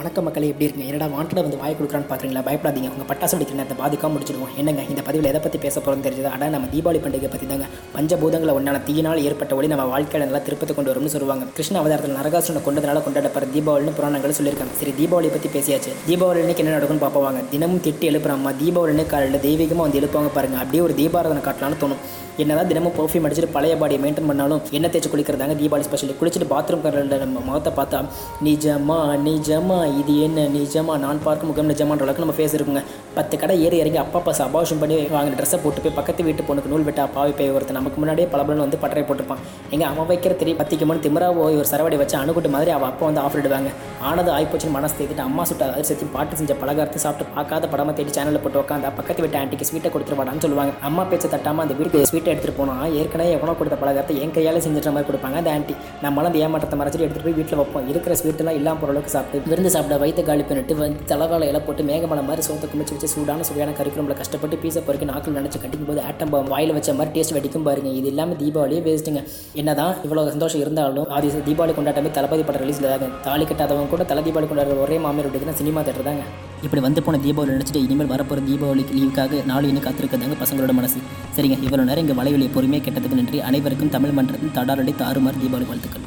வணக்க மக்களை எப்படி இருக்குங்க? என்னடா வாண்டட வந்து வாய் கொடுக்குறான்னு பார்க்குறீங்களா பயப்படாதீங்க. உங்கள் பட்டாசு வெடிக்கிற நேரத்தை பாதிக்காம முடிச்சிடுவோம். என்னங்க இந்த பதிவில் எதை பற்றி பேச போகிறோம்னு தெரிஞ்சது? ஆனால் நம்ம தீபாவளி பண்டிகை பற்றி தாங்க. பஞ்சபூதங்களை ஒன்றான தீயினால் ஏற்பட்ட ஒளி நம்ம வாழ்க்கையில நல்லா திருப்பத்தை கொண்டு வரும்னு சொல்லுவாங்க. கிருஷ்ண அவதாரத்தில் நரகாசுரனை கொண்டதுனால கொண்டாடப்படுற தீபாவளின்னு புராணங்கள் சொல்லியிருக்காங்க. சரி தீபாவளி பற்றி பேசியாச்சு. தீபாவளி அன்னைக்கு என்ன நடக்கும்னு பார்ப்பாங்க தினமும் திட்டி எழுப்புற தீபாவளி காலையில் தெய்வீகமாக வந்து எழுப்புவாங்க பாருங்க. அப்படியே ஒரு தீபாராதனை காட்டலாம்னு தோணும். என்னதான் தினமும் பர்ஃப்யூம் அடிச்சுட்டு பழைய பாடியை மெயின்டைன் பண்ணாலும் என்ன தேய்ச்சி குளிக்கிறதாங்க தீபாவளி ஸ்பெஷல் குளிச்சுட்டு பாத்ரூம் கரண்ட நம்ம முகத்தை பார்த்தா நிஜமா நிஜமா இது என்ன நிஜமா? நான் பார்க்கும் முகம் நிஜமான அளவுக்கு நம்ம ஃபேஸ் இருக்குங்க. பத்து கடை ஏறி இறங்கி அப்பா அப்பா சபாஷம் பண்ணி வாங்கின ட்ரெஸ்ஸை போட்டு போய் பக்கத்து வீட்டு பொண்ணுக்கு நூல் விட்டா பாவி போய் ஒருத்தர் நமக்கு முன்னாடியே பலபலன் வந்து பட்டறை போட்டிருப்பான். எங்கள் அவன் வைக்கிற தெரிய பத்திக்குமோன்னு திமிரா ஒரு சரவடி வச்சு அணுகுட்டு மாதிரி அவள் அப்பா வந்து ஆஃபர் இடுவாங்க. ஆனது ஆய்ப்போச்சுன்னு மனசு தேத்திட்டு அம்மா சுட்ட அரிசத்தி பாட்டு செஞ்ச பலகாரத்தை சாப்பிட்டு பார்க்காத படமா தேடி சேனலில் போட்டு உட்காந்து பக்கத்து வீட்டு ஆண்டிக்கு ஸ்வீட்டை கொடுத்துருவாடான்னு சொல்லுவாங்க. அம்மா பேச்சை தட்டாமல் அந்த வீட்டுக்கு ஸ்வீட்டை எடுத்துகிட்டு போனால் ஏற்கனவே எவனோ கொடுத்த பலகாரத்தை என் கையால் செஞ்சுட்ட மாதிரி கொடுப்பாங்க அந்த ஆண்டி நம்மளாம் அந்த ஏமாற்றத்தை மறைச்சிட்டு எடுத்துகிட்டு போய் வீட்டில் வைப்போம். இருக்கிற ஸ்வீட்டெல்லாம் இல்லாமல் போகிற அளவுக்கு சாப்பிட்டு விருந்து சாப்பிட வயிற்று காலி பண்ணிட்டு வந்து தலைவாழை இலை போட்டு மேகமலை மாதிரி சோத்தை குமிச்சு வச்சு சூடான சுவையான கறிக்குழம்புல கஷ்டப்பட்டு பீஸை பொறுக்கி நாக்கில் நினச்சி கட்டிக்கும் போது ஆட்டம் பாம் வாயில் வச்ச மாதிரி டேஸ்ட் வெடிக்கும் பாருங்க. இது இல்லாமல் தீபாவளியே வேஸ்ட்டுங்க என்னதான் இவ்வளோ சந்தோஷம் இருந்தாலும் அது தீபாவளி கொண்டாட்டமே தளபதி படம் ரிலீஸில் தாங்க. தாலி கட்டாதவங்க கூட தலை தீபாவளி கொண்டாடுற ஒரே மாமியார் வீட்டுக்கு தான் சினிமா தேட்டர் தாங்க. இப்படி வந்து போன தீபாவளி நினச்சிட்டு இனிமேல் வரப்போகிற தீபாவளிக்கு லீவுக்காக நாலு இன்னும் காத்திருக்கிறதாங்க பசங்களோட மனசு. சரிங்க இவ்வளோ நேரம் இங்கே வலைவெளியை பொறுமையாக கெட்டதுக்கு நன்றி. அனைவருக்கும் தமிழ் மன்றத்தின் தடாரடி தாறுமாறு தீபாவளி வாழ்த்துக்கள்.